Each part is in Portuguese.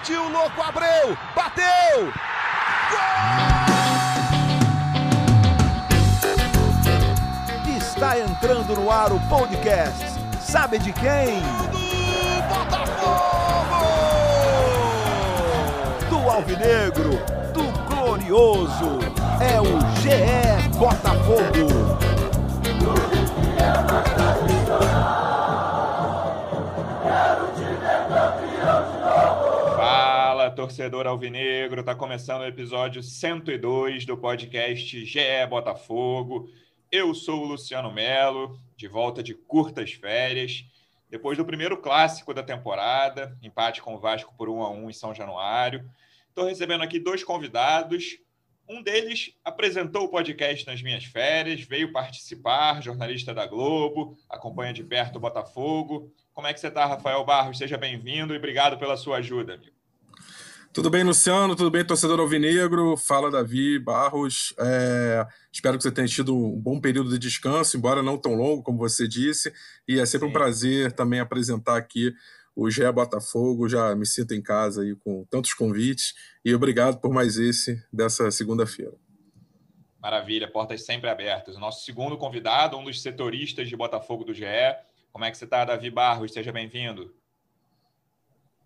Partiu, louco, Abreu! Bateu! Gol! Está entrando no ar o podcast. Sabe de quem? Do Botafogo! Do Alvinegro, do Glorioso. É o GE Botafogo. Torcedor alvinegro, tá começando o episódio 102 do podcast GE Botafogo. Eu sou o Luciano Melo, de volta de curtas férias, depois do primeiro clássico da temporada, empate com o Vasco por 1 a 1 em São Januário. Estou recebendo aqui dois convidados. Um deles apresentou o podcast nas minhas férias, veio participar, jornalista da Globo, acompanha de perto o Botafogo. Como é que você está, Rafael Barros? Seja bem-vindo e obrigado pela sua ajuda, amigo. Tudo bem, Luciano? Tudo bem, torcedor alvinegro? Fala, Davi Barros. É... Espero que você tenha tido um bom período de descanso, embora não tão longo, como você disse. E é sempre Sim. um prazer também apresentar aqui o GE Botafogo. Já me sinto em casa aí com tantos convites. E obrigado por mais esse dessa segunda-feira. Maravilha, portas sempre abertas. O nosso segundo convidado, um dos setoristas de Botafogo do GE. Como é que você está, Davi Barros? Seja bem-vindo.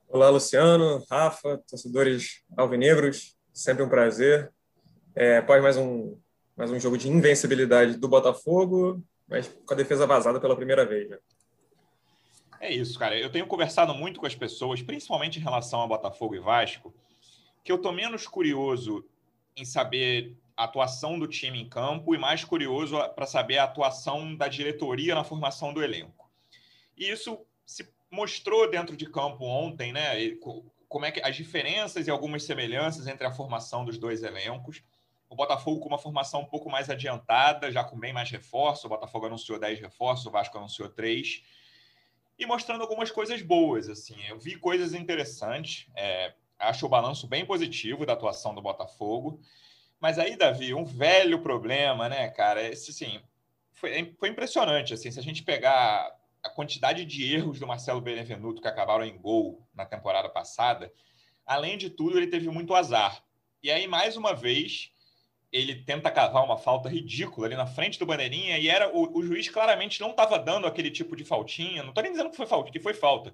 Olá, Luciano, Rafa, torcedores alvinegros, sempre um prazer. É, após mais um, mais um jogo de invencibilidade do Botafogo, mas com a defesa vazada pela primeira vez. Né? É isso, cara. Eu tenho conversado muito com as pessoas, principalmente em relação a Botafogo e Vasco, que eu tô menos curioso em saber a atuação do time em campo e mais curioso para saber a atuação da diretoria na formação do elenco. E isso se mostrou dentro de campo ontem, né? Como é que as diferenças e algumas semelhanças entre a formação dos dois elencos. O Botafogo com uma formação um pouco mais adiantada, já com bem mais reforço. O Botafogo anunciou 10 reforços, o Vasco anunciou 3. E mostrando algumas coisas boas, assim. Eu vi coisas interessantes. É, acho o balanço bem positivo da atuação do Botafogo. Mas aí, Davi, um velho problema, né, cara? Esse, assim, foi, foi impressionante, assim. Se a gente pegar a quantidade de erros do Marcelo Benevenuto que acabaram em gol na temporada passada, além de tudo, ele teve muito azar. E aí, mais uma vez, ele tenta cavar uma falta ridícula ali na frente do bandeirinha e era o, o juiz claramente não estava dando aquele tipo de faltinha. Não estou nem dizendo que foi falta, que foi falta.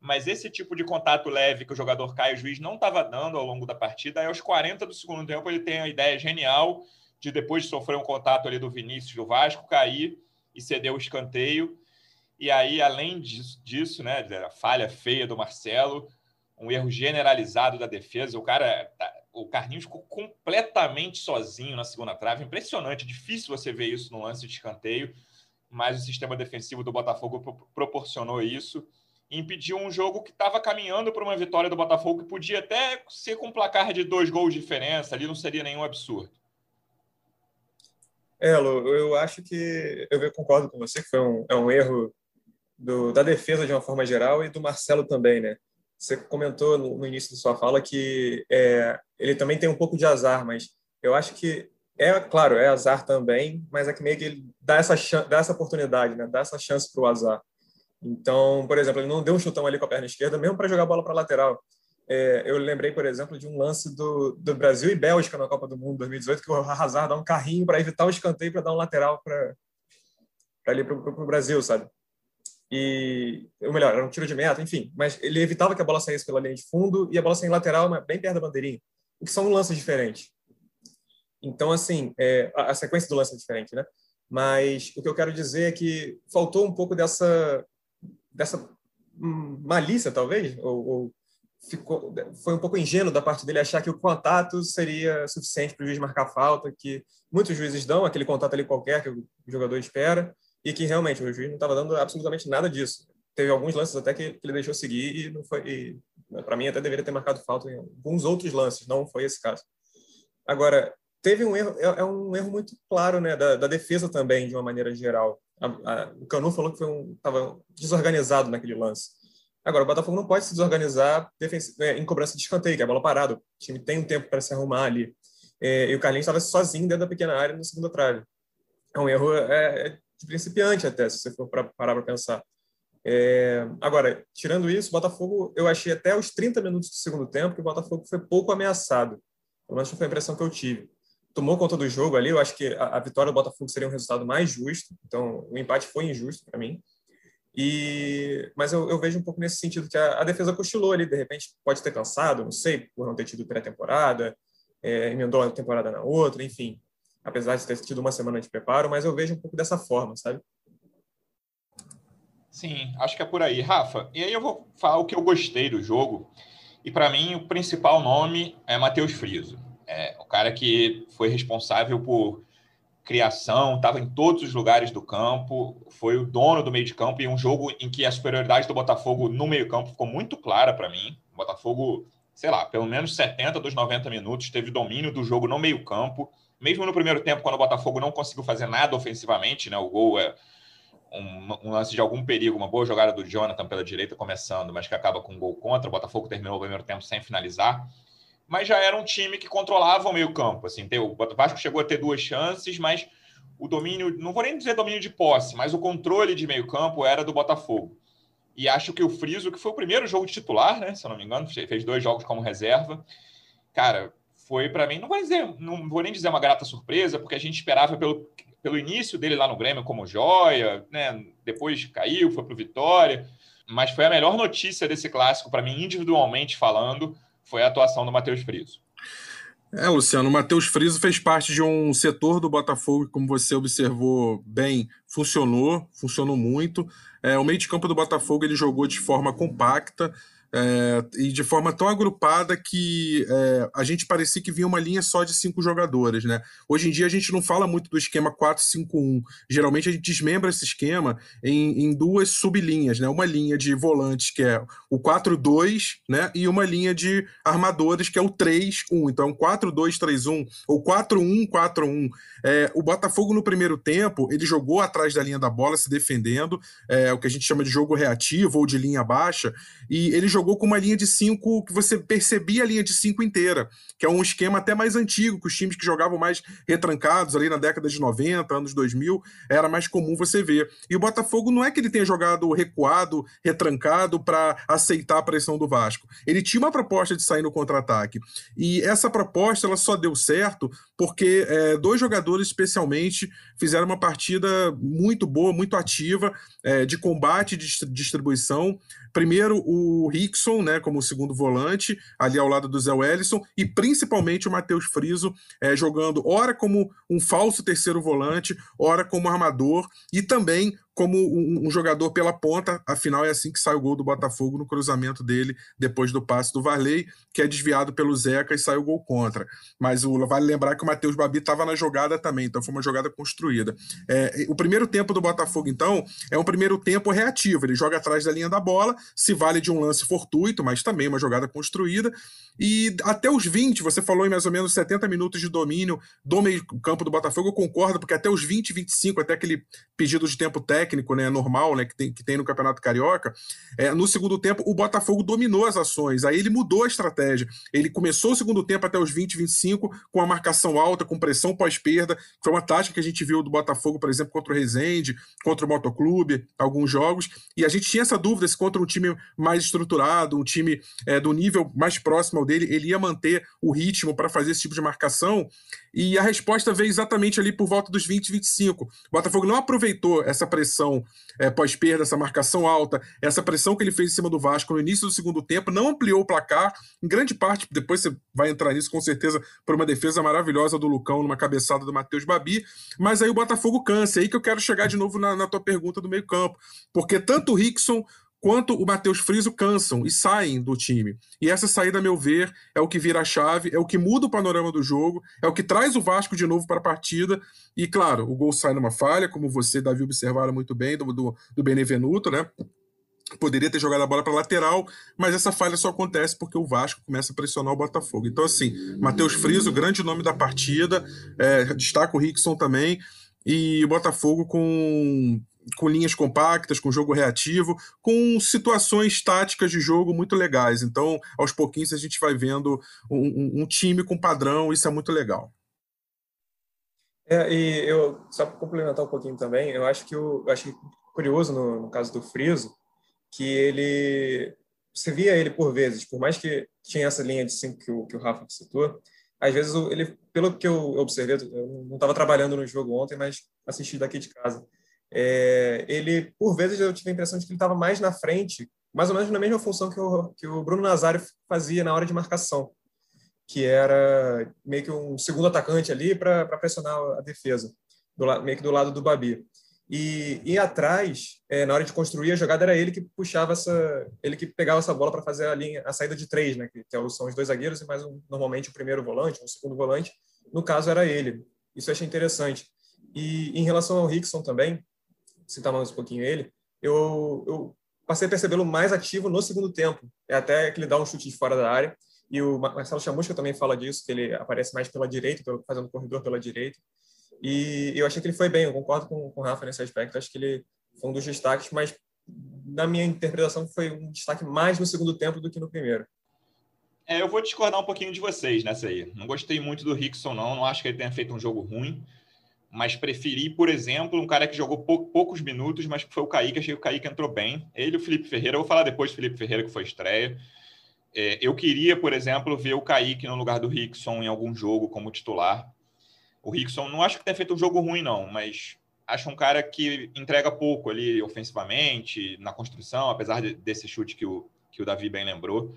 Mas esse tipo de contato leve que o jogador cai, o juiz não estava dando ao longo da partida. Aí, aos 40 do segundo tempo, ele tem a ideia genial de, depois de sofrer um contato ali do Vinícius do Vasco, cair e ceder o escanteio. E aí, além disso, disso né, a falha feia do Marcelo, um erro generalizado da defesa, o cara, tá, o Carlinhos ficou completamente sozinho na segunda trave, impressionante, difícil você ver isso no lance de escanteio, mas o sistema defensivo do Botafogo proporcionou isso impediu um jogo que estava caminhando para uma vitória do Botafogo que podia até ser com um placar de dois gols de diferença, ali não seria nenhum absurdo. É, Lu, eu acho que eu concordo com você que foi um, é um erro do, da defesa de uma forma geral e do Marcelo também, né? Você comentou no, no início da sua fala que é, ele também tem um pouco de azar, mas eu acho que é claro, é azar também, mas é que meio que ele dá essa dá essa oportunidade, né? Dá essa chance para o azar. Então, por exemplo, ele não deu um chutão ali com a perna esquerda, mesmo para jogar a bola para lateral. É, eu lembrei, por exemplo, de um lance do, do Brasil e Bélgica na Copa do Mundo 2018, que o Hazard dá um carrinho para evitar o escanteio para dar um lateral para ali para o Brasil, sabe? E ou melhor, era um tiro de meta, enfim, mas ele evitava que a bola saísse pela linha de fundo e a bola saía lateral, mas bem perto da bandeirinha, o que são lances diferentes. Então, assim, é, a, a, sequência do lance é diferente, né? Mas o que eu quero dizer é que faltou um pouco dessa dessa malícia, talvez, ou, ou ficou, foi um pouco ingênuo da parte dele achar que o contato seria suficiente para o juiz marcar falta, que muitos juízes dão aquele contato ali qualquer que o jogador espera, e que realmente o juiz não estava dando absolutamente nada disso. Teve alguns lances até que, ele deixou seguir e não foi. Para mim até deveria ter marcado falta em alguns outros lances, não foi esse caso. Agora teve um erro, é, é um erro muito claro, né, da, da, defesa também de uma maneira geral. A, a, o Canu falou que foi um estava desorganizado naquele lance. Agora o Botafogo não pode se desorganizar é, em cobrança de escanteio, que é a bola parada. O time tem um tempo para se arrumar ali. É, e o Carlinhos estava sozinho dentro da pequena área no segundo trave. É um erro é, é de principiante até, se você for parar para pensar. É, agora, tirando isso, o Botafogo, eu achei até os 30 minutos do segundo tempo que o Botafogo foi pouco ameaçado. Pelo menos foi a impressão que eu tive. Tomou conta do jogo ali, eu acho que a, a vitória do Botafogo seria um resultado mais justo, então o empate foi injusto para mim. E, mas eu, eu, vejo um pouco nesse sentido que a, a, defesa cochilou ali, de repente pode ter cansado, não sei, por não ter tido pré-temporada, é, emendou uma temporada na outra, enfim, apesar de ter tido uma semana de preparo, mas eu vejo um pouco dessa forma, sabe? Sim, acho que é por aí. Rafa, e aí eu vou falar o que eu gostei do jogo. E para mim, o principal nome é Matheus Friso. É o cara que foi responsável por criação, estava em todos os lugares do campo, foi o dono do meio de campo e um jogo em que a superioridade do Botafogo no meio campo ficou muito clara para mim. O Botafogo, sei lá, pelo menos 70 dos 90 minutos teve domínio do jogo no meio campo. Mesmo no primeiro tempo, quando o Botafogo não conseguiu fazer nada ofensivamente, né? O gol é um, um, lance de algum perigo, uma boa jogada do Jonathan pela direita começando, mas que acaba com um gol contra. O Botafogo terminou o primeiro tempo sem finalizar. Mas já era um time que controlava o meio-campo. Assim, o Vasco chegou a ter duas chances, mas o domínio, não vou nem dizer domínio de posse, mas o controle de meio-campo era do Botafogo. E acho que o Friso, que foi o primeiro jogo titular, né? Se eu não me engano, fez dois jogos como reserva. Cara, foi para mim, não vou dizer, não vou nem dizer uma grata surpresa, porque a gente esperava pelo pelo início dele lá no Grêmio como joia, né? depois caiu, foi para o Vitória, mas foi a melhor notícia desse clássico para mim, individualmente falando, foi a atuação do Matheus Friso. É, Luciano, o Matheus Friso fez parte de um setor do Botafogo que, como você observou bem, funcionou, funcionou muito. É, o meio de campo do Botafogo ele jogou de forma compacta, é, e de forma tão agrupada que é, a gente parecia que vinha uma linha só de cinco jogadores, né? Hoje em dia a gente não fala muito do esquema 4-5-1. Geralmente a gente desmembra esse esquema em, em, duas sublinhas, né? Uma linha de volantes que é o 4-2, né? E uma linha de armadores que é o 3-1. Então 4-2-3-1 ou 4-1-4-1. É, o Botafogo no primeiro tempo ele jogou atrás da linha da bola se defendendo, é, o que a gente chama de jogo reativo ou de linha baixa, e ele jogou com uma linha de cinco que você percebia a linha de cinco inteira, que é um esquema até mais antigo, que os times que jogavam mais retrancados ali na década de 90, anos 2000, era mais comum você ver. E o Botafogo não é que ele tenha jogado recuado, retrancado para aceitar a pressão do Vasco. Ele tinha uma proposta de sair no contra-ataque. E essa proposta ela só deu certo porque é, dois jogadores especialmente fizeram uma partida muito boa, muito ativa, é, de combate de distribuição. Primeiro o Rickson, né, como segundo volante, ali ao lado do Zé Wellison, e principalmente o Matheus Friso é, jogando ora como um falso terceiro volante, ora como armador, e também como um, um, jogador pela ponta, afinal é assim que sai o gol do Botafogo no cruzamento dele depois do passe do Varley, que é desviado pelo Zeca e sai o gol contra. Mas o, vale lembrar que o Matheus Babi estava na jogada também, então foi uma jogada construída. É, o primeiro tempo do Botafogo, então, é um primeiro tempo reativo, ele joga atrás da linha da bola, se vale de um lance fortuito, mas também uma jogada construída, e até os 20, você falou em mais ou menos 70 minutos de domínio do meio campo do Botafogo, eu concordo, porque até os 20, 25, até aquele pedido de tempo técnico, né, normal, né, que tem, que tem no Campeonato Carioca, é, no segundo tempo o Botafogo dominou as ações, aí ele mudou a estratégia. Ele começou o segundo tempo até os 20, 25, com a marcação alta, com pressão pós-perda, foi uma tática que a gente viu do Botafogo, por exemplo, contra o Resende, contra o Motoclube, alguns jogos, e a gente tinha essa dúvida se contra um time mais estruturado, um time é, do nível mais próximo ao dele, ele ia manter o ritmo para fazer esse tipo de marcação. E a resposta veio exatamente ali por volta dos 20, 25. O Botafogo não aproveitou essa pressão é, pós-perda, essa marcação alta, essa pressão que ele fez em cima do Vasco no início do segundo tempo, não ampliou o placar, em grande parte, depois você vai entrar nisso com certeza, por uma defesa maravilhosa do Lucão, numa cabeçada do Matheus Babi, mas aí o Botafogo cansa, é aí que eu quero chegar de novo na, na tua pergunta do meio campo, porque tanto o Rickson quanto o Matheus Friso cansam e saem do time. E essa saída, a meu ver, é o que vira a chave, é o que muda o panorama do jogo, é o que traz o Vasco de novo para a partida. E, claro, o gol sai numa falha, como você, Davi, observaram muito bem, do, do, do Benevenuto, né? Poderia ter jogado a bola para lateral, mas essa falha só acontece porque o Vasco começa a pressionar o Botafogo. Então, assim, Matheus Friso, grande nome da partida, é, destaca o Rickson também, e o Botafogo com com linhas compactas, com jogo reativo, com situações táticas de jogo muito legais. Então, aos pouquinhos, a gente vai vendo um, um time com padrão, isso é muito legal. É, e eu, só para complementar um pouquinho também, eu acho que eu, eu acho curioso no, no, caso do Friso, que ele você via ele por vezes, por mais que tinha essa linha de cinco que o, que o Rafa citou, às vezes ele, pelo que eu observei, eu não estava trabalhando no jogo ontem, mas assisti daqui de casa. É, ele, por vezes, eu tive a impressão de que ele estava mais na frente, mais ou menos na mesma função que o, que o Bruno Nazário fazia na hora de marcação, que era meio que um segundo atacante ali para pressionar a defesa, do, meio que do lado do Babi. E, e atrás, é, na hora de construir a jogada, era ele que puxava essa, ele que pegava essa bola para fazer a linha, a saída de três, né? Que, que é são os dois zagueiros e mais um, normalmente o primeiro volante, o segundo volante. No caso era ele. Isso eu achei interessante. E em relação ao Rickson também, citar mais um pouquinho ele, eu, eu passei a percebê-lo mais ativo no segundo tempo. É até que ele dá um chute de fora da área. E o Marcelo Chamusca também fala disso, que ele aparece mais pela direita, fazendo corredor pela direita. E eu achei que ele foi bem, eu concordo com, com o Rafa nesse aspecto. Acho que ele foi um dos destaques, mas na minha interpretação foi um destaque mais no segundo tempo do que no primeiro. É, eu vou discordar um pouquinho de vocês nessa aí. Não gostei muito do Rickson, não. Não acho que ele tenha feito um jogo ruim. Mas preferi, por exemplo, um cara que jogou pou, poucos minutos, mas que foi o Kaique. Achei que o Kaique entrou bem. Ele o Felipe Ferreira. Eu vou falar depois do Felipe Ferreira, que foi estreia. É, eu queria, por exemplo, ver o Kaique no lugar do Rickson em algum jogo como titular. O Rickson, não acho que tenha feito um jogo ruim, não, mas acho um cara que entrega pouco ali ofensivamente, na construção, apesar de, desse chute que o, que o Davi bem lembrou.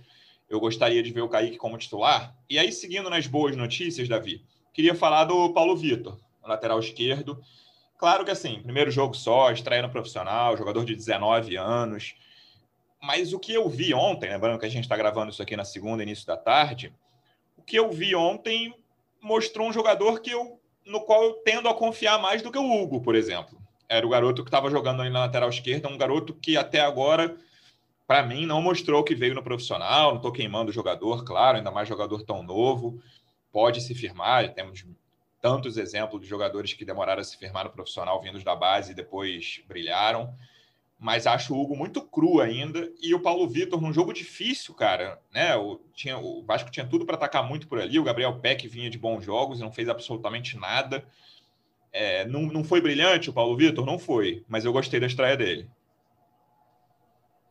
Eu gostaria de ver o Kaique como titular. E aí, seguindo nas boas notícias, Davi, queria falar do Paulo Vitor, lateral esquerdo. Claro que assim, primeiro jogo só, estreia no profissional, jogador de 19 anos. Mas o que eu vi ontem, lembrando que a gente está gravando isso aqui na segunda, início da tarde, o que eu vi ontem mostrou um jogador que eu no qual eu tendo a confiar mais do que o Hugo, por exemplo. Era o garoto que estava jogando ali na lateral esquerda, um garoto que até agora, para mim, não mostrou que veio no profissional. Não estou queimando o jogador, claro, ainda mais jogador tão novo. Pode se firmar, temos tantos exemplos de jogadores que demoraram a se firmar no profissional vindos da base e depois brilharam mas acho o Hugo muito cru ainda. E o Paulo Vitor, num jogo difícil, cara, né? O, tinha, o Vasco tinha tudo para atacar muito por ali. O Gabriel Peck vinha de bons jogos e não fez absolutamente nada. É, não, não foi brilhante o Paulo Vitor? Não foi, mas eu gostei da estreia dele.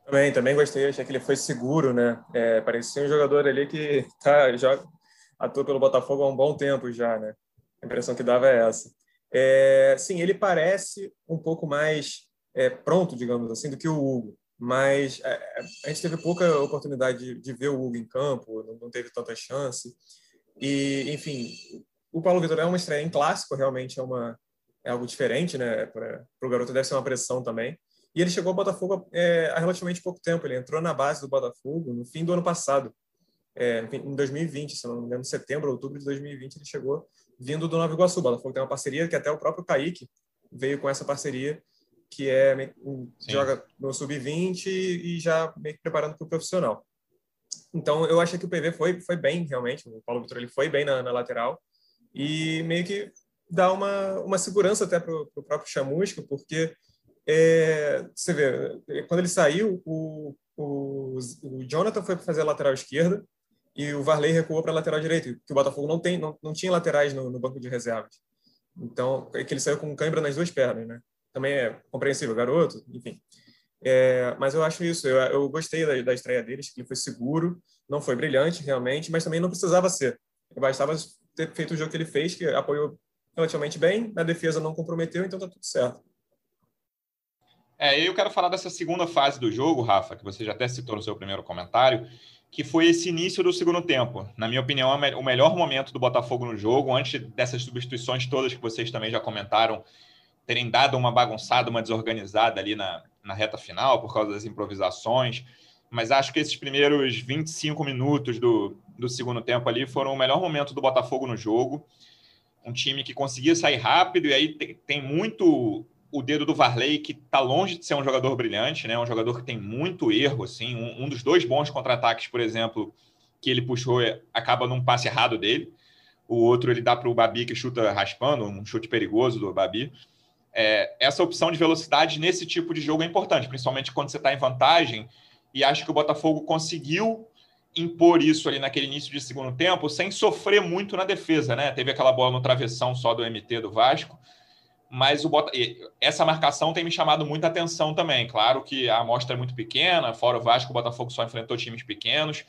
Também, também gostei. Achei que ele foi seguro, né? É, parecia um jogador ali que tá, já atua pelo Botafogo há um bom tempo já, né? A impressão que dava é essa. É, sim, ele parece um pouco mais é, pronto, digamos assim, do que o Hugo. Mas é, é, a gente teve pouca oportunidade de, de ver o Hugo em campo, não, teve tanta chance. E, enfim, o Paulo Vitor é uma estreia em clássico, realmente é, uma, é algo diferente, né? Para o garoto deve ser uma pressão também. E ele chegou ao Botafogo é, há relativamente pouco tempo. Ele entrou na base do Botafogo no fim do ano passado, é, em 2020, se não me engano, em setembro, outubro de 2020, ele chegou vindo do Nova Iguaçu. Botafogo tem uma parceria que até o próprio Kaique veio com essa parceria que é joga no sub-20 e já meio que preparando para o profissional. Então, eu achei que o PV foi, foi bem, realmente. O Paulo Vitor ele foi bem na, na lateral e meio que dá uma, uma segurança até para o próprio Chamusca, porque é, você vê, quando ele saiu, o, o, o Jonathan foi fazer a lateral esquerda e o Varley recuou para a lateral direita, que o Botafogo não, tem, não, não tinha laterais no, no banco de reservas. Então, é que ele saiu com cãibra nas duas pernas, né? também é compreensível, garoto, enfim. É, mas eu acho isso, eu, eu gostei da, da estreia deles, que ele foi seguro, não foi brilhante realmente, mas também não precisava ser. Bastava ter feito o jogo que ele fez, que apoiou relativamente bem, na defesa não comprometeu, então tá tudo certo. É, eu quero falar dessa segunda fase do jogo, Rafa, que você já até citou no seu primeiro comentário, que foi esse início do segundo tempo. Na minha opinião, é o melhor momento do Botafogo no jogo, antes dessas substituições todas que vocês também já comentaram terem dado uma bagunçada, uma desorganizada ali na, na reta final por causa das improvisações. Mas acho que esses primeiros 25 minutos do, do segundo tempo ali foram o melhor momento do Botafogo no jogo. Um time que conseguia sair rápido, e aí tem, tem muito o dedo do Varley, que está longe de ser um jogador brilhante, né? Um jogador que tem muito erro, assim. Um, um dos dois bons contra-ataques, por exemplo, que ele puxou, é, acaba num passe errado dele. O outro ele dá para o Babi, que chuta raspando, um chute perigoso do Babi é, essa opção de velocidade nesse tipo de jogo é importante, principalmente quando você está em vantagem. E acho que o Botafogo conseguiu impor isso ali naquele início de segundo tempo sem sofrer muito na defesa, né? Teve aquela bola no travessão só do MT do Vasco, mas o Bota... essa marcação tem me chamado muita atenção também. Claro que a amostra é muito pequena, fora o Vasco, o Botafogo só enfrentou times pequenos,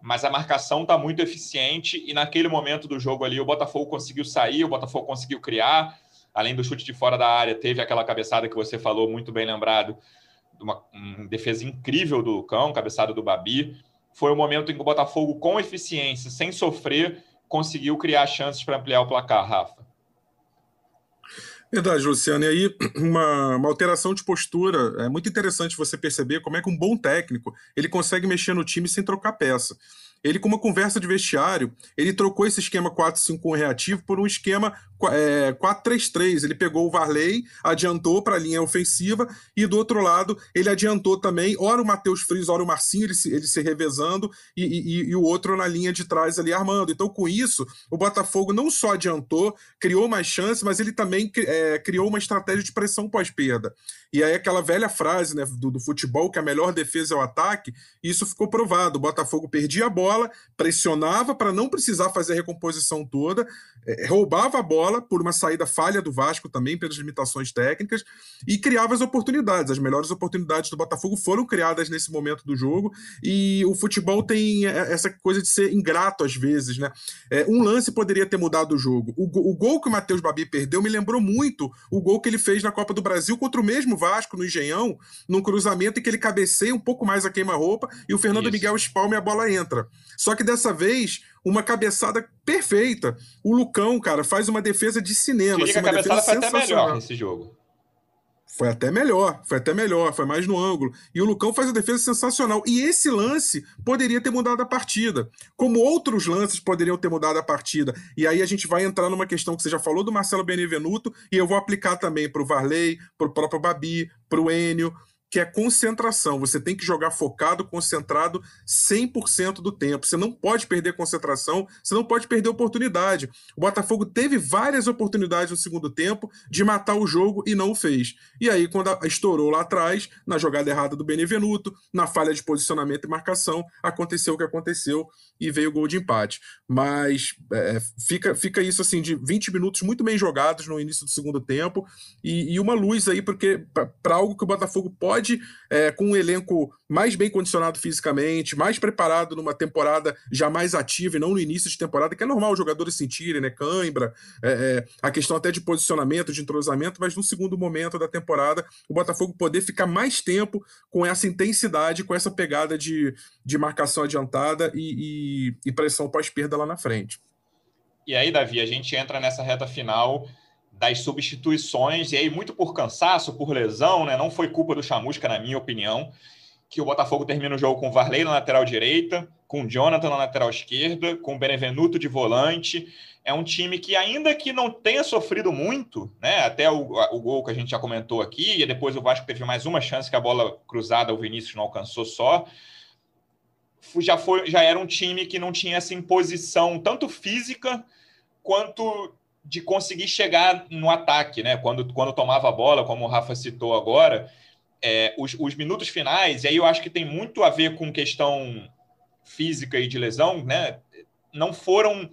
mas a marcação está muito eficiente e naquele momento do jogo ali o Botafogo conseguiu sair, o Botafogo conseguiu criar, além do chute de fora da área, teve aquela cabeçada que você falou, muito bem lembrado, uma, uma defesa incrível do Lucão, cabeçada do Babi. Foi o momento em que o Botafogo, com eficiência, sem sofrer, conseguiu criar chances para ampliar o placar, Rafa. Verdade, Luciano. E aí, uma, uma, alteração de postura. É muito interessante você perceber como é que um bom técnico ele consegue mexer no time sem trocar peça. Ele, com uma conversa de vestiário, ele trocou esse esquema 4-5-1 reativo por um esquema é, 4-3-3. Ele pegou o Varley, adiantou para a linha ofensiva, e do outro lado, ele adiantou também, ora o Matheus Friis, ora o Marcinho, ele se, ele se revezando, e, e, e, o outro na linha de trás ali armando. Então, com isso, o Botafogo não só adiantou, criou mais chances, mas ele também é, criou uma estratégia de pressão pós-perda. E aí, aquela velha frase né, do, do futebol, que a melhor defesa é o ataque, isso ficou provado. O Botafogo perdia a bola pressionava para não precisar fazer a recomposição toda, é, roubava a bola por uma saída falha do Vasco também, pelas limitações técnicas, e criava as oportunidades. As melhores oportunidades do Botafogo foram criadas nesse momento do jogo, e o futebol tem é, essa coisa de ser ingrato às vezes, né? É, um lance poderia ter mudado o jogo. O, o gol que o Matheus Babi perdeu me lembrou muito o gol que ele fez na Copa do Brasil contra o mesmo Vasco, no Engenhão, num cruzamento em que ele cabeceia um pouco mais a queima-roupa e o Fernando Isso. Miguel espalma e a bola entra. Só que dessa vez, uma cabeçada perfeita. O Lucão, cara, faz uma defesa de cinema. Assim, a cabeçada foi até melhor nesse jogo. Foi até melhor, foi até melhor, foi mais no ângulo. E o Lucão faz a defesa sensacional. E esse lance poderia ter mudado a partida. Como outros lances poderiam ter mudado a partida. E aí a gente vai entrar numa questão que você já falou do Marcelo Benevenuto, e eu vou aplicar também para o Varley, para o próprio Babi, para o Enio que é concentração. Você tem que jogar focado, concentrado 100% do tempo. Você não pode perder concentração, você não pode perder oportunidade. O Botafogo teve várias oportunidades no segundo tempo de matar o jogo e não o fez. E aí, quando estourou lá atrás, na jogada errada do Benevenuto, na falha de posicionamento e marcação, aconteceu o que aconteceu e veio o gol de empate. Mas é, fica, fica isso assim de 20 minutos muito bem jogados no início do segundo tempo e, e uma luz aí porque para algo que o Botafogo pode pode, é, com um elenco mais bem condicionado fisicamente, mais preparado numa temporada já mais ativa e não no início de temporada, que é normal os jogadores sentirem, né? Cãibra, é, é, a questão até de posicionamento, de entrosamento, mas no segundo momento da temporada, o Botafogo poder ficar mais tempo com essa intensidade, com essa pegada de, de marcação adiantada e, e, e pressão pós-perda lá na frente. E aí, Davi, a gente entra nessa reta final das substituições, e aí muito por cansaço, por lesão, né? Não foi culpa do Chamusca, na minha opinião, que o Botafogo termina o jogo com o Varley na lateral direita, com o Jonathan na lateral esquerda, com o Benevenuto de volante. É um time que, ainda que não tenha sofrido muito, né? Até o, o gol que a gente já comentou aqui, e depois o Vasco teve mais uma chance que a bola cruzada o Vinícius não alcançou só. Já, foi, já era um time que não tinha essa imposição tanto física quanto de conseguir chegar no ataque, né? Quando, quando tomava a bola, como o Rafa citou agora, é, os, os, minutos finais, e aí eu acho que tem muito a ver com questão física e de lesão, né? Não foram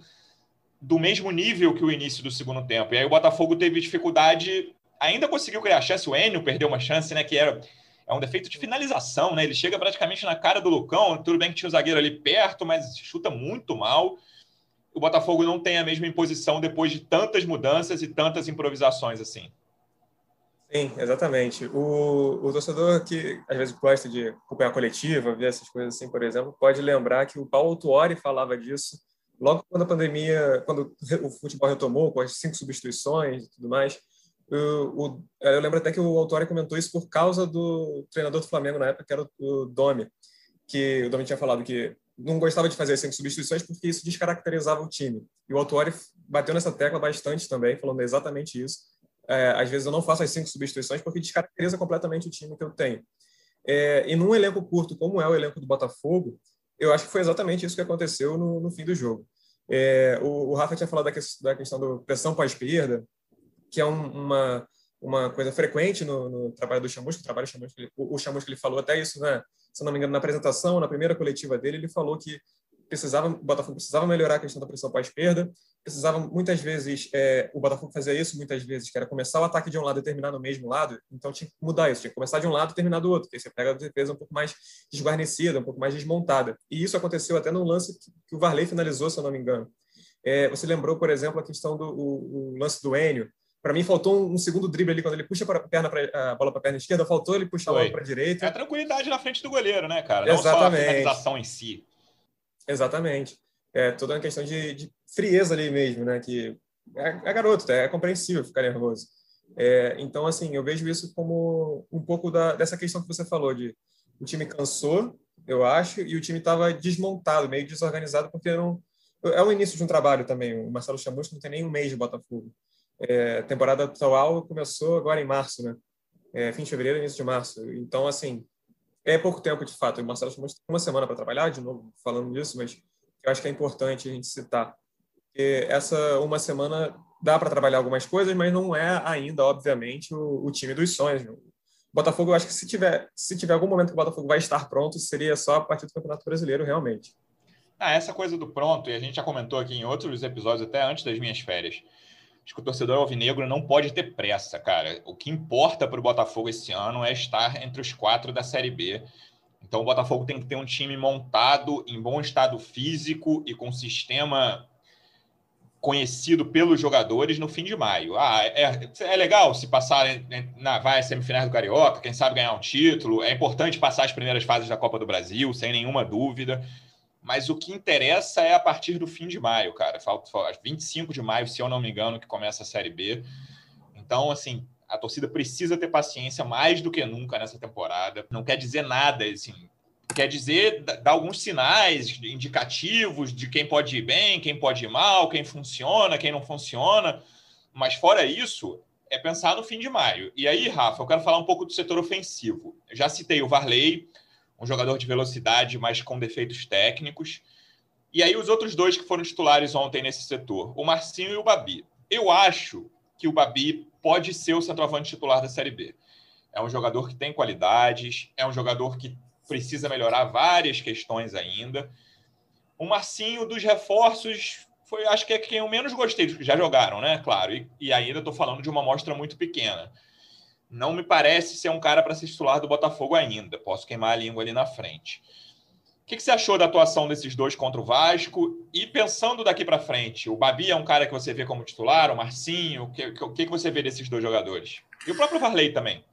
do mesmo nível que o início do segundo tempo. E aí o Botafogo teve dificuldade, ainda conseguiu criar chance, o Enio perdeu uma chance, né? Que era é um defeito de finalização, né? Ele chega praticamente na cara do Lucão, tudo bem que tinha o zagueiro ali perto, mas chuta muito mal o Botafogo não tem a mesma imposição depois de tantas mudanças e tantas improvisações assim. Sim, exatamente. O, o torcedor que às vezes gosta de acompanhar a coletiva, ver essas coisas assim, por exemplo, pode lembrar que o Paulo Tuori falava disso logo quando a pandemia, quando o futebol retomou, com as cinco substituições e tudo mais. O, o, eu lembro até que o Autori comentou isso por causa do treinador do Flamengo na época, que era o, o Domi, que o Domi tinha falado que não gostava de fazer cinco substituições porque isso descaracterizava o time. E o Autuori bateu nessa tecla bastante também, falando exatamente isso. É, às vezes eu não faço as cinco substituições porque descaracteriza completamente o time que eu tenho. É, e num elenco curto, como é o elenco do Botafogo, eu acho que foi exatamente isso que aconteceu no, no fim do jogo. É, o, o, Rafa tinha falado da, que, da questão da pressão pós-perda, que é um, uma, uma coisa frequente no, no trabalho do Chamusca, o trabalho do Chamusca, o, o Chamusca ele falou até isso, né? se não me engano, na apresentação, na primeira coletiva dele, ele falou que precisava, o Botafogo precisava melhorar a questão da pressão pós-perda precisava muitas vezes, é, o Botafogo fazia isso muitas vezes, que era começar o ataque de um lado e terminar no mesmo lado, então tinha que mudar isso, tinha que começar de um lado e terminar do outro, porque você pega a defesa um pouco mais desguarnecida, um pouco mais desmontada. E isso aconteceu até no lance que o Varley finalizou, se eu não me engano. É, você lembrou, por exemplo, a questão do o, o lance do Enio. Para mim, faltou um, um, segundo drible ali, quando ele puxa a, perna pra, a bola para a perna esquerda, faltou ele puxar a bola para a direita. É a tranquilidade na frente do goleiro, né, cara? Não Exatamente. só a finalização em si. Exatamente é toda uma questão de, de, frieza ali mesmo, né? Que é, é garoto, é compreensível ficar nervoso. É, então, assim, eu vejo isso como um pouco da, dessa questão que você falou de o time cansou, eu acho, e o time estava desmontado, meio desorganizado, porque não é o início de um trabalho também. O Marcelo Chamusco não tem nem um mês de Botafogo. É, temporada atual começou agora em março, né? É, fim de fevereiro, início de março. Então, assim, é pouco tempo de fato. O Marcelo tem uma semana para trabalhar, de novo, falando disso, mas eu acho que é importante a gente citar. Porque essa uma semana dá para trabalhar algumas coisas, mas não é ainda, obviamente, o, o time dos sonhos. O Botafogo, eu acho que se tiver, se tiver algum momento que o Botafogo vai estar pronto, seria só a partir do Campeonato Brasileiro, realmente. Ah, essa coisa do pronto, e a gente já comentou aqui em outros episódios, até antes das minhas férias. Acho que o torcedor alvinegro não pode ter pressa, cara. O que importa para o Botafogo esse ano é estar entre os quatro da Série B então o Botafogo tem que ter um time montado em bom estado físico e com sistema conhecido pelos jogadores no fim de maio. Ah, é, é legal se passar na vai semifinais do Carioca, quem sabe ganhar um título. É importante passar as primeiras fases da Copa do Brasil, sem nenhuma dúvida. Mas o que interessa é a partir do fim de maio, cara. Falta 25 de maio, se eu não me engano, que começa a Série B. Então, assim, a torcida precisa ter paciência mais do que nunca nessa temporada. Não quer dizer nada, assim. Quer dizer, dar alguns sinais indicativos de quem pode ir bem, quem pode ir mal, quem funciona, quem não funciona. Mas fora isso, é pensar no fim de maio. E aí, Rafa, eu quero falar um pouco do setor ofensivo. Eu já citei o Varley, um jogador de velocidade, mas com defeitos técnicos. E aí, os outros dois que foram titulares ontem nesse setor, o Marcinho e o Babi. Eu acho que o Babi pode ser o centroavante titular da Série B. É um jogador que tem qualidades, é um jogador que precisa melhorar várias questões ainda. O Marcinho dos reforços foi, acho que é quem eu menos gostei dos que já jogaram, né? Claro, e, e ainda estou falando de uma amostra muito pequena. Não me parece ser um cara para ser titular do Botafogo ainda. Posso queimar a língua ali na frente que, que você achou da atuação desses dois contra o Vasco? E pensando daqui para frente, o Babi é um cara que você vê como titular, o Marcinho, o que, que, que você vê desses dois jogadores? E o próprio Varley também.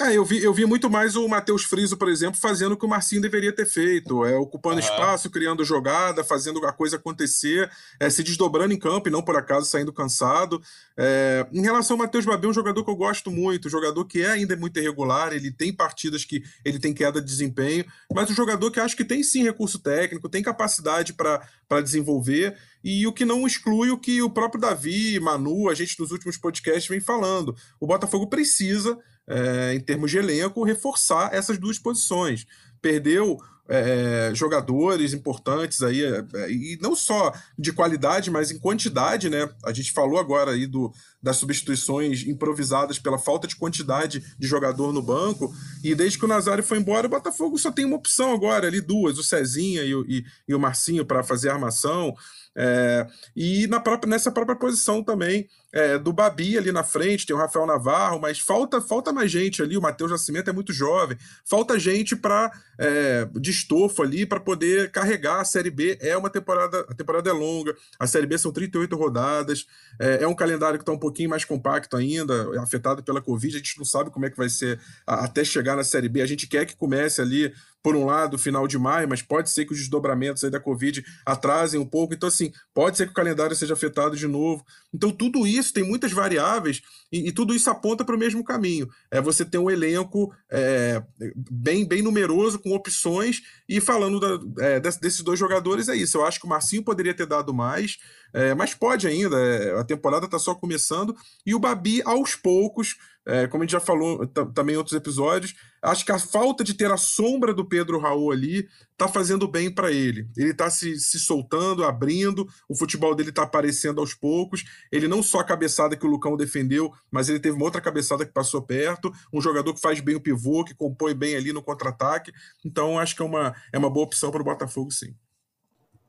É, eu vi, eu vi muito mais o Matheus Friso, por exemplo, fazendo o que o Marcinho deveria ter feito, é ocupando espaço, criando jogada, fazendo a coisa acontecer, é, se desdobrando em campo e não por acaso saindo cansado. É, em relação ao Matheus Babi, é um jogador que eu gosto muito, um jogador que é ainda muito irregular, ele tem partidas que ele tem queda de desempenho, mas um jogador que acho que tem sim recurso técnico, tem capacidade para desenvolver, e o que não exclui o que o próprio Davi, Manu, a gente nos últimos podcasts vem falando. O Botafogo precisa é, em termos de elenco, reforçar essas duas posições. Perdeu é, jogadores importantes aí, é, e não só de qualidade, mas em quantidade, né? A gente falou agora aí do, das substituições improvisadas pela falta de quantidade de jogador no banco, e desde que o Nazário foi embora, o Botafogo só tem uma opção agora, ali duas, o Cezinha e e, e o Marcinho para fazer armação. É, e na própria, nessa própria posição também é, do Babi ali na frente, tem o Rafael Navarro, mas falta falta mais gente ali. O Matheus Nascimento é muito jovem, falta gente para é, de estofo ali para poder carregar a Série B. É uma temporada, a temporada é longa, a Série B são 38 rodadas, é, é um calendário que está um pouquinho mais compacto ainda, afetado pela Covid. A gente não sabe como é que vai ser a, até chegar na Série B. A gente quer que comece ali por um lado, final de maio, mas pode ser que os desdobramentos da Covid atrasem um pouco. Então, assim, pode ser que o calendário seja afetado de novo. Então, tudo isso tem muitas variáveis e, e tudo isso aponta para o mesmo caminho. É você ter um elenco é, bem, bem numeroso, com opções, e falando da, é, desses dois jogadores, é isso. Eu acho que o Marcinho poderia ter dado mais, é, mas pode ainda. É, a temporada está só começando, e o Babi, aos poucos é, como a gente já falou também em outros episódios, acho que a falta de ter a sombra do Pedro Raul ali tá fazendo bem para ele. Ele tá se, se soltando, abrindo, o futebol dele tá aparecendo aos poucos. Ele não só a cabeçada que o Lucão defendeu, mas ele teve uma outra cabeçada que passou perto. Um jogador que faz bem o pivô, que compõe bem ali no contra-ataque. Então acho que é uma, é uma boa opção para o Botafogo, sim.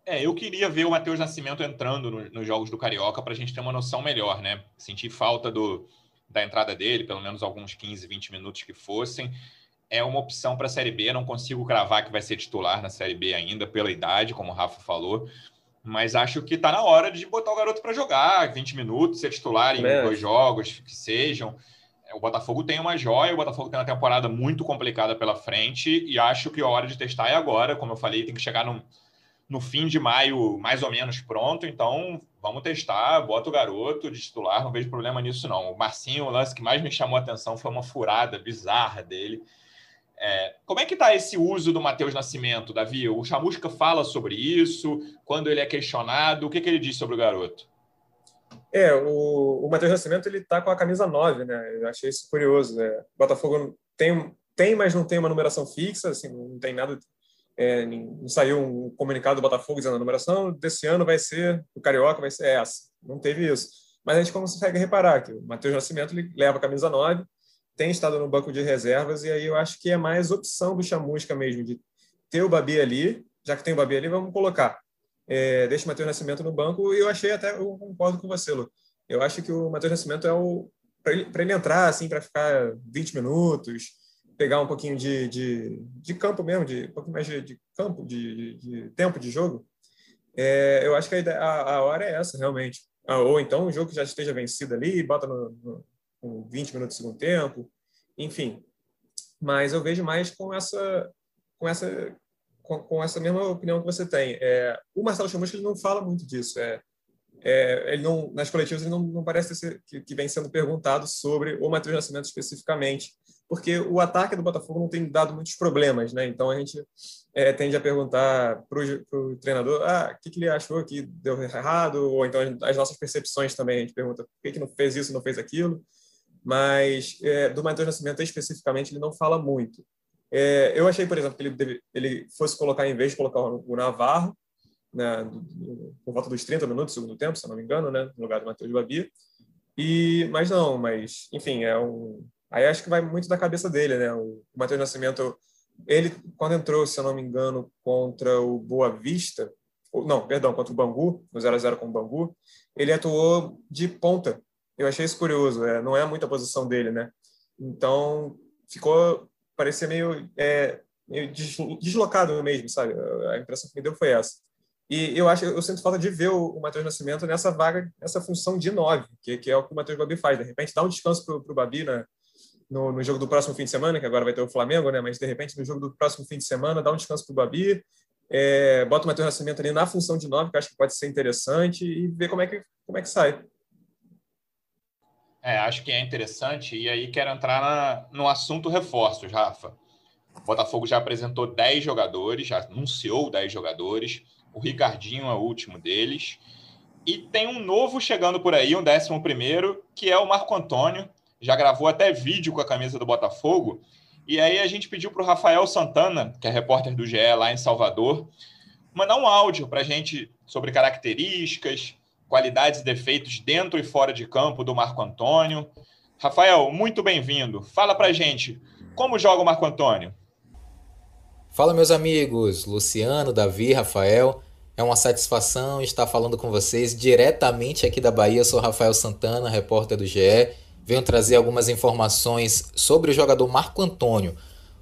É, eu queria ver o Matheus Nascimento entrando no, nos jogos do Carioca para a gente ter uma noção melhor, né? Sentir falta do, da entrada dele, pelo menos alguns 15, 20 minutos que fossem. É uma opção para a Série B. Não consigo cravar que vai ser titular na Série B ainda, pela idade, como o Rafa falou. Mas acho que está na hora de botar o garoto para jogar 20 minutos, ser titular em é. dois jogos que sejam. O Botafogo tem uma joia, o Botafogo tem uma temporada muito complicada pela frente e acho que a hora de testar é agora. Como eu falei, tem que chegar no, no fim de maio mais ou menos pronto. Então vamos testar, bota o garoto de titular, não vejo problema nisso não. O Marcinho, o lance que mais me chamou a atenção foi uma furada bizarra dele. É, como é que está esse uso do Matheus Nascimento, Davi? O Chamusca fala sobre isso, quando ele é questionado, o que, que ele diz sobre o garoto? É, o, o Matheus Nascimento ele está com a camisa 9, né? Eu achei isso curioso. Né? Botafogo tem, tem, mas não tem uma numeração fixa, assim, não tem nada. É, saiu um comunicado do Botafogo dizendo a numeração desse ano vai ser, o Carioca vai ser essa. Não teve isso. Mas a gente consegue reparar que o Matheus Nascimento leva a camisa 9, tem estado no banco de reservas, e aí eu acho que é mais opção do Chamusca mesmo, de ter o Babi ali, já que tem o Babi ali, vamos colocar é, deixa o Matheus Nascimento no banco e eu achei até, eu concordo com você, Lu. Eu acho que o Matheus Nascimento é o para ele, ele entrar assim para ficar 20 minutos, pegar um pouquinho de, de, de campo mesmo, de um pouquinho mais de, de campo, de, de, tempo de jogo. É, eu acho que a, a, a, hora é essa realmente. Ah, ou então o jogo que já esteja vencido ali, bota no, no, com 20 minutos de segundo tempo, enfim. Mas eu vejo mais com essa com essa com, com, essa mesma opinião que você tem. É, o Marcelo Chamusca não fala muito disso. É, é, ele não, nas coletivas ele não, não parece ser, que, que, vem sendo perguntado sobre o Matheus Nascimento especificamente, porque o ataque do Botafogo não tem dado muitos problemas, né? Então a gente é, tende a perguntar para o treinador, ah, o que, que, ele achou que deu errado, ou então as nossas percepções também a gente pergunta por que, que não fez isso, não fez aquilo. Mas é, do Matheus Nascimento especificamente ele não fala muito. É, eu achei, por exemplo, que ele, deve, ele fosse colocar, em vez de colocar o Navarro, né, por volta dos 30 minutos do segundo tempo, se não me engano, né, no lugar do Matheus Babi. E, mas não, mas, enfim, é um. Aí acho que vai muito da cabeça dele, né? O, Matheus Nascimento, ele, quando entrou, se eu não me engano, contra o Boa Vista, ou, não, perdão, contra o Bangu, no 0 a 0 com o Bangu, ele atuou de ponta. Eu achei isso curioso, é, não é muita posição dele, né? Então, ficou parecia meio, é, meio deslocado mesmo, sabe? A impressão que me deu foi essa. E eu acho, eu sinto falta de ver o, Matheus Nascimento nessa vaga, nessa função de nove, que, que é o que o Matheus Babi faz. De repente, dá um descanso para o Babi na, no, no, jogo do próximo fim de semana, que agora vai ter o Flamengo, né? Mas de repente, no jogo do próximo fim de semana, dá um descanso para o Babi, é, bota o Matheus Nascimento ali na função de nove, que acho que pode ser interessante, e ver como é que, como é que sai. É, acho que é interessante. E aí quero entrar na, no assunto reforços, Rafa. O Botafogo já apresentou 10 jogadores, já anunciou 10 jogadores. O Ricardinho é o último deles. E tem um novo chegando por aí, um décimo primeiro, que é o Marco Antônio. Já gravou até vídeo com a camisa do Botafogo. E aí a gente pediu para o Rafael Santana, que é repórter do GE lá em Salvador, mandar um áudio para a gente sobre características, qualidades e defeitos dentro e fora de campo do Marco Antônio. Rafael, muito bem-vindo. Fala pra gente, como joga o Marco Antônio? Fala, meus amigos, Luciano, Davi, Rafael. É uma satisfação estar falando com vocês diretamente aqui da Bahia. Eu sou Rafael Santana, repórter do GE. Venho trazer algumas informações sobre o jogador Marco Antônio.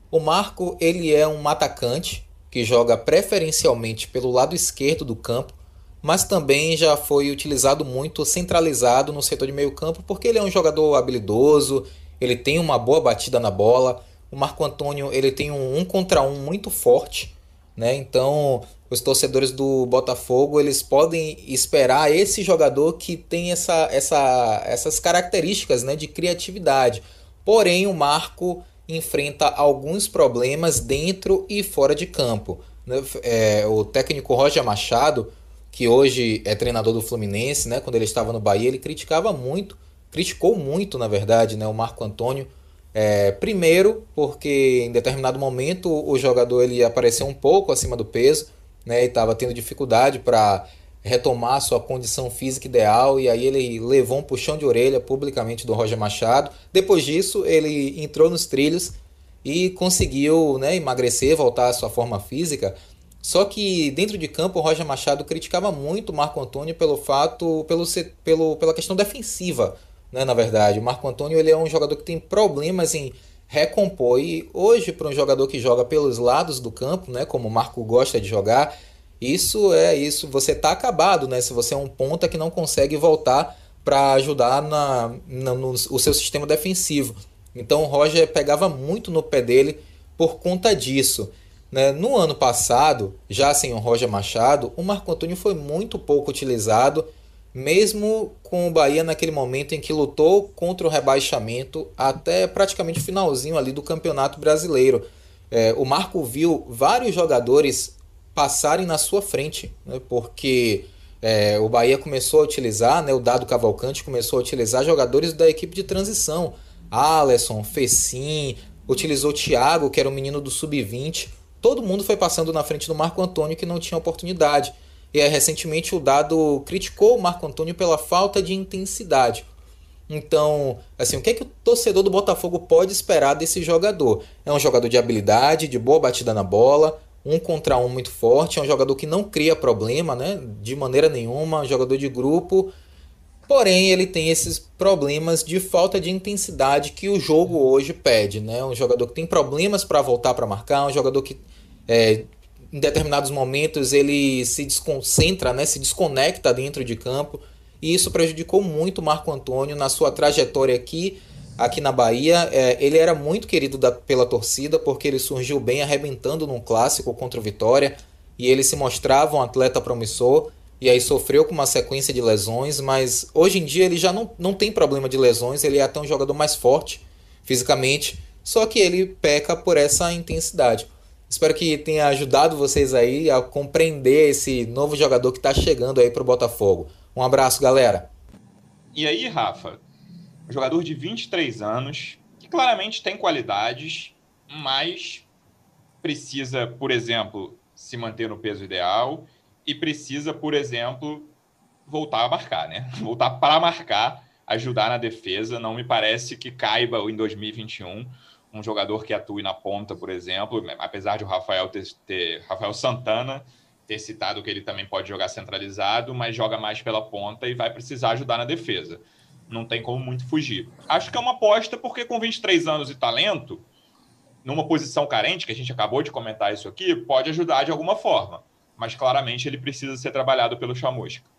O Marco, ele é um atacante que joga preferencialmente pelo lado esquerdo do campo mas também já foi utilizado muito centralizado no setor de meio campo, porque ele é um jogador habilidoso, ele tem uma boa batida na bola. O Marco Antônio ele tem um um contra um muito forte, né? Então os torcedores do Botafogo eles podem esperar esse jogador que tem essa, essa, essas características né, de criatividade. Porém, o Marco enfrenta alguns problemas dentro e fora de campo. Né? É, o técnico Roger Machado que hoje é treinador do Fluminense, né? Quando ele estava no Bahia, ele criticava muito, criticou muito, na verdade, né? O Marco Antônio. É, primeiro, porque em determinado momento o jogador ele apareceu um pouco acima do peso, né? E estava tendo dificuldade para retomar sua condição física ideal e aí ele levou um puxão de orelha publicamente do Roger Machado. Depois disso, ele entrou nos trilhos e conseguiu né, emagrecer, voltar à sua forma física Só que dentro de campo o Roger Machado criticava muito o Marco Antônio pelo fato, pelo, pelo, pela questão defensiva, né, na verdade. O Marco Antônio ele é um jogador que tem problemas em recompor. E hoje, para um jogador que joga pelos lados do campo, né, como o Marco gosta de jogar, isso é isso. Você está acabado, né? Se você é um ponta que não consegue voltar para ajudar na, na, no o seu sistema defensivo. Então o Roger pegava muito no pé dele por conta disso. Né? No ano passado, já sem o Roger Machado, o Marco Antônio foi muito pouco utilizado, mesmo com o Bahia naquele momento em que lutou contra o rebaixamento até praticamente o finalzinho ali do Campeonato Brasileiro. É, o Marco viu vários jogadores passarem na sua frente, né? porque é, o Bahia começou a utilizar, né, o Dado Cavalcante começou a utilizar jogadores da equipe de transição. Alisson, Fecim, utilizou Thiago, que era um menino do sub-20 todo mundo foi passando na frente do Marco Antônio que não tinha oportunidade. E recentemente o Dado criticou o Marco Antônio pela falta de intensidade. Então, assim, o que é que o torcedor do Botafogo pode esperar desse jogador? É um jogador de habilidade, de boa batida na bola, um contra um muito forte, é um jogador que não cria problema, né? De maneira nenhuma, um jogador de grupo. Porém, ele tem esses problemas de falta de intensidade que o jogo hoje pede, né? Um jogador que tem problemas para voltar para marcar, um jogador que é, em determinados momentos ele se desconcentra, né, se desconecta dentro de campo. E isso prejudicou muito o Marco Antônio na sua trajetória aqui, aqui na Bahia. É, ele era muito querido da, pela torcida porque ele surgiu bem arrebentando num clássico contra o Vitória. E ele se mostrava um atleta promissor. E aí sofreu com uma sequência de lesões, mas hoje em dia ele já não, não tem problema de lesões, ele é até um jogador mais forte fisicamente, só que ele peca por essa intensidade. Espero que tenha ajudado vocês aí a compreender esse novo jogador que está chegando aí para o Botafogo. Um abraço, galera. E aí, Rafa, um jogador de 23 anos, que claramente tem qualidades, mas precisa, por exemplo, se manter no peso ideal e precisa, por exemplo, voltar a marcar, né? Voltar para marcar, ajudar na defesa. Não me parece que caiba em 2021 um jogador que atue na ponta, por exemplo, apesar de o Rafael ter, ter, Rafael Santana ter citado que ele também pode jogar centralizado, mas joga mais pela ponta e vai precisar ajudar na defesa. Não tem como muito fugir. Acho que é uma aposta porque com 23 anos e talento, numa posição carente, que a gente acabou de comentar isso aqui, pode ajudar de alguma forma. Mas claramente ele precisa ser trabalhado pelo Chamusca.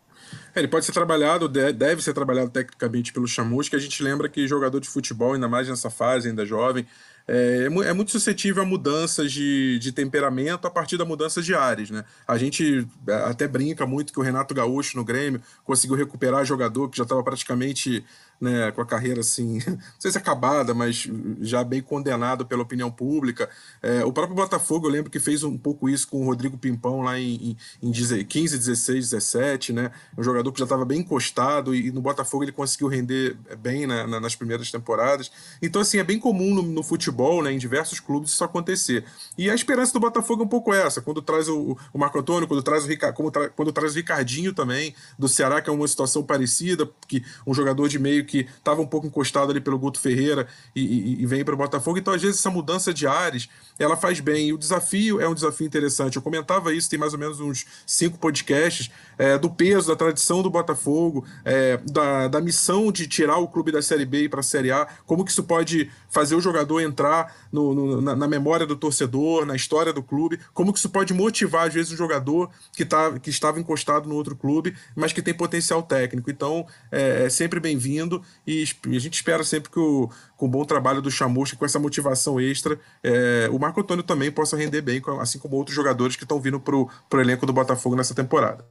É, ele pode ser trabalhado, deve ser trabalhado tecnicamente pelo Chamusca. A gente lembra que jogador de futebol, ainda mais nessa fase, ainda jovem, é, é, é muito suscetível a mudanças de, de temperamento a partir da mudança de áreas. Né? A gente é, até brinca muito que o Renato Gaúcho no Grêmio conseguiu recuperar jogador que já estava praticamente né, com a carreira assim, não sei se acabada, mas já bem condenado pela opinião pública. É, o próprio Botafogo, eu lembro que fez um pouco isso com o Rodrigo Pimpão lá em, em, em 15, 16, 17, né? Um jogador que já estava bem encostado e, no Botafogo ele conseguiu render bem na, na, nas primeiras temporadas. Então, assim, é bem comum no, no, futebol, né, em diversos clubes, isso acontecer. E a esperança do Botafogo é um pouco essa, quando traz o, o Marco Antônio, quando traz o, tra, quando traz o Ricardinho também, do Ceará, que é uma situação parecida, que um jogador de meio que estava um pouco encostado ali pelo Guto Ferreira e, e, e vem para o Botafogo. Então, às vezes, essa mudança de ares ela faz bem. E o desafio é um desafio interessante. Eu comentava isso, tem mais ou menos uns cinco podcasts, é, do peso, da tradição do Botafogo, é, da, da missão de tirar o clube da Série B para a Série A, como que isso pode fazer o jogador entrar no, no, na, na, memória do torcedor, na história do clube, como que isso pode motivar, às vezes, um jogador que, tá, que estava encostado no outro clube, mas que tem potencial técnico. Então, é, é sempre bem-vindo e, a gente espera sempre que o, com o bom trabalho do Chamusca, com essa motivação extra, é, o Marco Antônio também possa render bem, assim como outros jogadores que estão vindo para o elenco do Botafogo nessa temporada.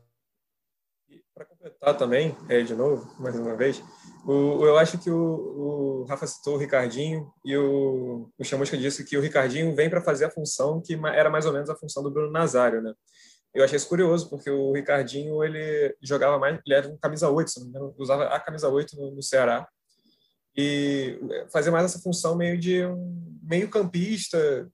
Para completar também, é, de novo, mais uma vez, o, eu acho que o, o, Rafa citou o Ricardinho e o, o Chamusca disse que o Ricardinho vem para fazer a função que era mais ou menos a função do Bruno Nazário, né? Eu achei isso curioso, porque o Ricardinho ele jogava mais, ele era um camisa 8, se não me engano, usava a camisa 8 no, no Ceará e fazia mais essa função meio de um meio campista,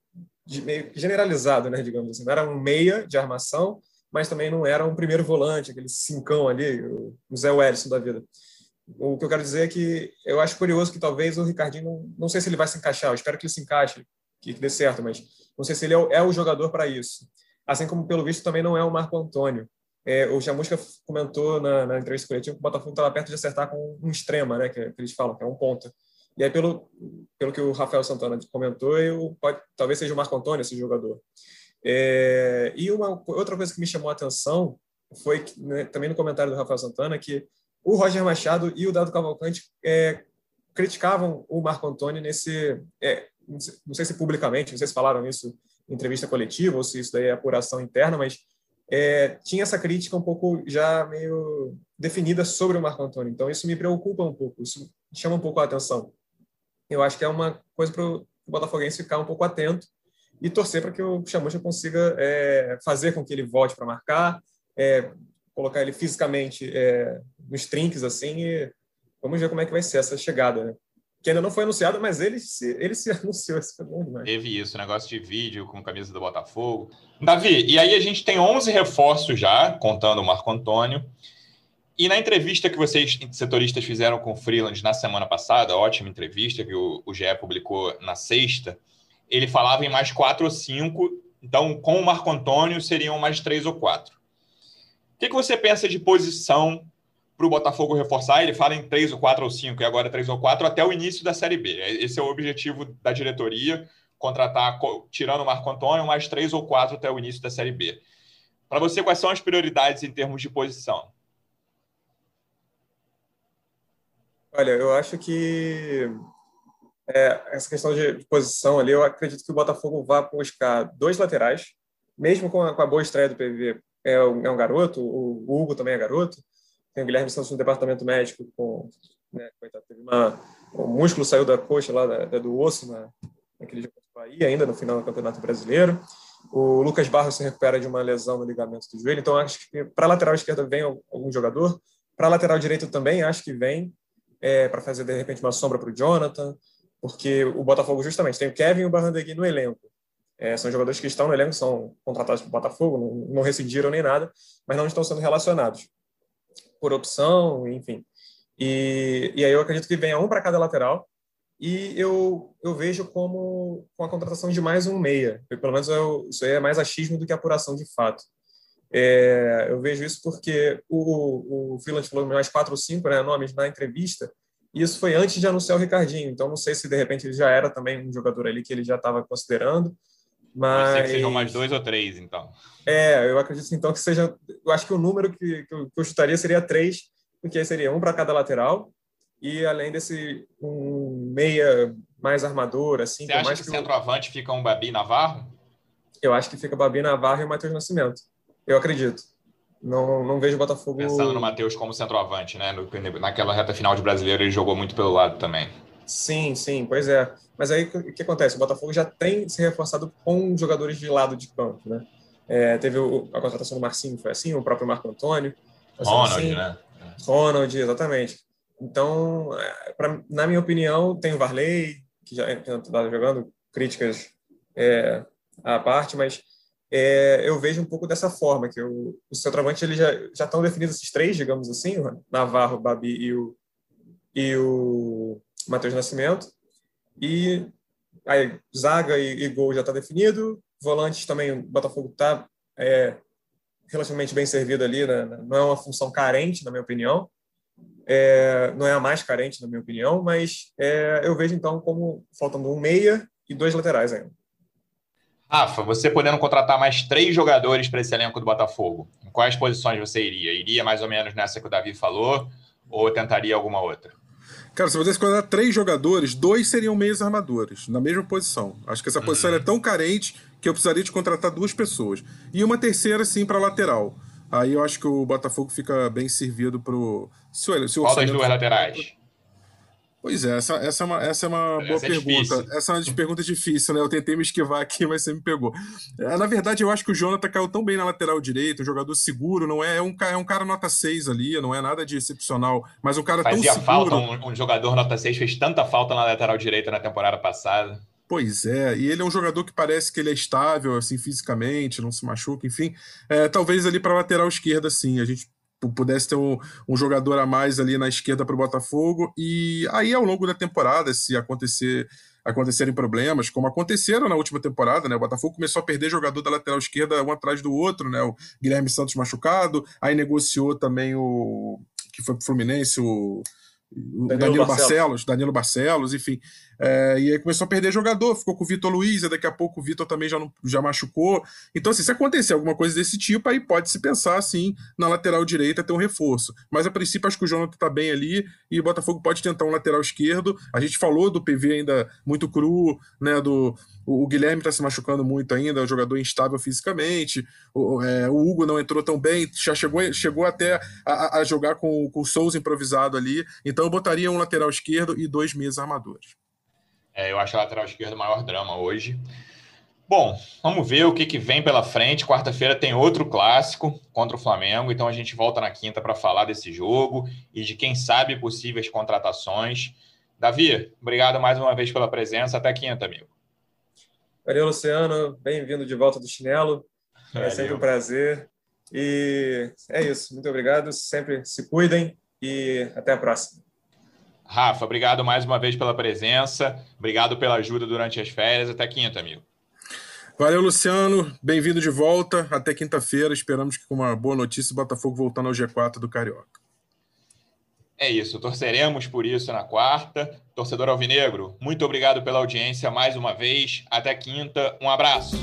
de meio generalizado, né, digamos assim. Não era um meia de armação, mas também não era um primeiro volante, aquele cincão ali, o Zé Wellison da vida. O que eu quero dizer é que eu acho curioso que talvez o Ricardinho, não, não sei se ele vai se encaixar, eu espero que ele se encaixe, que, que dê certo, mas não sei se ele é o, é o jogador para isso. assim como, pelo visto, também não é o Marco Antônio. É, o Chamusca comentou na, na entrevista coletiva que o Botafogo estava perto de acertar com um extrema, né, que, que, eles falam, que é um ponta. E aí, pelo, pelo que o Rafael Santana comentou, eu, pode, talvez seja o Marco Antônio esse jogador. É, e uma outra coisa que me chamou a atenção foi que, né, também no comentário do Rafael Santana que o Roger Machado e o Dado Cavalcante é, criticavam o Marco Antônio nesse. É, não sei se publicamente, não sei se falaram isso em entrevista coletiva ou se isso daí é apuração interna, mas é, tinha essa crítica um pouco já meio definida sobre o Marco Antônio. Então, isso me preocupa um pouco, isso chama um pouco a atenção. Eu acho que é uma coisa para o Botafoguense ficar um pouco atento e torcer para que o Chamucha consiga é, fazer com que ele volte para marcar, é, colocar ele fisicamente é, nos trinques assim e vamos ver como é que vai ser essa chegada, né? Que ainda não foi anunciado, mas ele se, ele se anunciou. Bom demais. Teve isso, negócio de vídeo com camisa do Botafogo. Davi, e aí a gente tem 11 reforços já, contando o Marco Antônio. E na entrevista que vocês, setoristas, fizeram com o Freeland na semana passada, ótima entrevista que o, o GE publicou na sexta, ele falava em mais quatro ou cinco. Então, com o Marco Antônio, seriam mais três ou quatro. O que, que você pensa de posição para o Botafogo reforçar? Ele fala em três ou quatro ou cinco, e agora três ou quatro, até o início da Série B. Esse é o objetivo da diretoria, contratar, tirando o Marco Antônio, mais três ou quatro até o início da Série B. Para você, quais são as prioridades em termos de posição? Olha, eu acho que é, essa questão de, posição ali, eu acredito que o Botafogo vai buscar dois laterais, mesmo com a, com a boa estreia do PV, é um, é um garoto, o Hugo também é garoto, tem o Guilherme Santos no departamento médico, com, né, coitado, teve uma, o músculo saiu da coxa lá, da, do osso, na, naquele jogo do Bahia, ainda no final do Campeonato Brasileiro. O Lucas Barros se recupera de uma lesão no ligamento do joelho, então acho que para lateral esquerda vem algum jogador, para lateral direita também acho que vem, é, para fazer de repente uma sombra para o Jonathan, porque o Botafogo justamente tem o Kevin e o Barrandegui no elenco. É, são jogadores que estão no elenco, são contratados para o Botafogo, não, não rescindiram nem nada, mas não estão sendo relacionados por opção, enfim. E, e aí eu acredito que venha um para cada lateral e eu, eu vejo como com a contratação de mais um meia. Eu, pelo menos eu, isso aí é mais achismo do que apuração de fato. É, eu vejo isso porque o, o Freeland falou mais quatro ou cinco né, nomes na entrevista, e isso foi antes de anunciar o Ricardinho. Então, não sei se de repente ele já era também um jogador ali que ele já estava considerando. Mas. Pode ser que sejam mais dois ou três, então. É, eu acredito então que seja. Eu acho que o número que, que eu chutaria seria três, porque seria um para cada lateral, e além desse um meia mais armador, assim. Você acha mais que, que centroavante fica um Babi Navarro? Eu acho que fica Babi Navarro e o Matheus Nascimento. Eu acredito. Não, não vejo o Botafogo. Pensando no Matheus como centroavante, né? No, naquela reta final de brasileiro, ele jogou muito pelo lado também. Sim, sim, pois é. Mas aí o que acontece? O Botafogo já tem se reforçado com jogadores de lado de campo, né? É, teve o, a contratação do Marcinho, foi assim, o próprio Marco Antônio. Ronald, assim, né? Ronald, exatamente. Então, é, pra, na minha opinião, tem o Varley, que já está jogando, críticas é, à parte, mas é, eu vejo um pouco dessa forma, que o, o centroavante ele já, já estão definidos esses três, digamos assim, o Navarro, Babi e o, e o Matheus Nascimento. E aí, zaga e, e gol já está definido. Volantes também, o Botafogo está é, relativamente bem servido ali, né? não é uma função carente, na minha opinião. É, não é a mais carente, na minha opinião, mas é, eu vejo então como faltando um meia e dois laterais ainda. Rafa, você podendo contratar mais três jogadores para esse elenco do Botafogo, em quais posições você iria? Iria mais ou menos nessa que o Davi falou ou tentaria alguma outra? Cara, se você contratar três jogadores, dois seriam meios armadores, na mesma posição. Acho que essa posição uhum. é tão carente que eu precisaria de contratar duas pessoas. E uma terceira, sim, para lateral. Aí eu acho que o Botafogo fica bem servido pro. Se o, se o Qual das duas laterais? Pois é, essa, essa é uma, essa é uma boa é pergunta. essa é uma pergunta difícil, né? Eu tentei me esquivar aqui, mas você me pegou. É, na verdade, eu acho que o Jonathan caiu tão bem na lateral direita, um jogador seguro, não é, é um, é um cara nota 6 ali, não é nada de excepcional, mas um cara Fazia tão seguro. falta, um, um jogador nota 6 fez tanta falta na lateral direita na temporada passada. Pois é, e ele é um jogador que parece que ele é estável, assim, fisicamente, não se machuca, enfim. É, talvez ali para lateral esquerda, sim. A gente pudesse ter um, um, jogador a mais ali na esquerda para o Botafogo. E aí, ao longo da temporada, se acontecer acontecerem problemas, como aconteceram na última temporada, né? O Botafogo começou a perder jogador da lateral esquerda um atrás do outro, né? O Guilherme Santos machucado, aí negociou também o que foi pro Fluminense, o Danilo, Danilo Barcelos. Barcelos. Danilo Barcelos, enfim. É, e aí começou a perder jogador, ficou com o Vitor Luiz, e daqui a pouco o Vitor também já, não, já machucou. Então, assim, se acontecer alguma coisa desse tipo, aí pode se pensar, assim, na lateral direita ter um reforço. Mas a princípio, acho que o Jonathan tá bem ali e o Botafogo pode tentar um lateral esquerdo. A gente falou do PV ainda muito cru, né? Do, o, o Guilherme tá se machucando muito ainda, é um jogador instável fisicamente. O, é, o Hugo não entrou tão bem, já chegou, chegou até a, a jogar com, com o Souza improvisado ali. Então, eu botaria um lateral esquerdo e dois meias armadores. É, eu acho a lateral esquerda o maior drama hoje. Bom, vamos ver o que, que vem pela frente. Quarta-feira tem outro clássico contra o Flamengo, então a gente volta na quinta para falar desse jogo e de quem sabe possíveis contratações. Davi, obrigado mais uma vez pela presença. Até quinta, amigo. Valeu, Luciano. Bem-vindo de volta do chinelo. É Valeu. sempre um prazer. E é isso. Muito obrigado. Sempre se cuidem e até a próxima. Rafa, obrigado mais uma vez pela presença. Obrigado pela ajuda durante as férias. Até quinta, amigo. Valeu, Luciano. Bem-vindo de volta. Até quinta-feira. Esperamos que com uma boa notícia o Botafogo voltando ao G4 do Carioca. É isso. Torceremos por isso na quarta. Torcedor Alvinegro, muito obrigado pela audiência mais uma vez. Até quinta. Um abraço.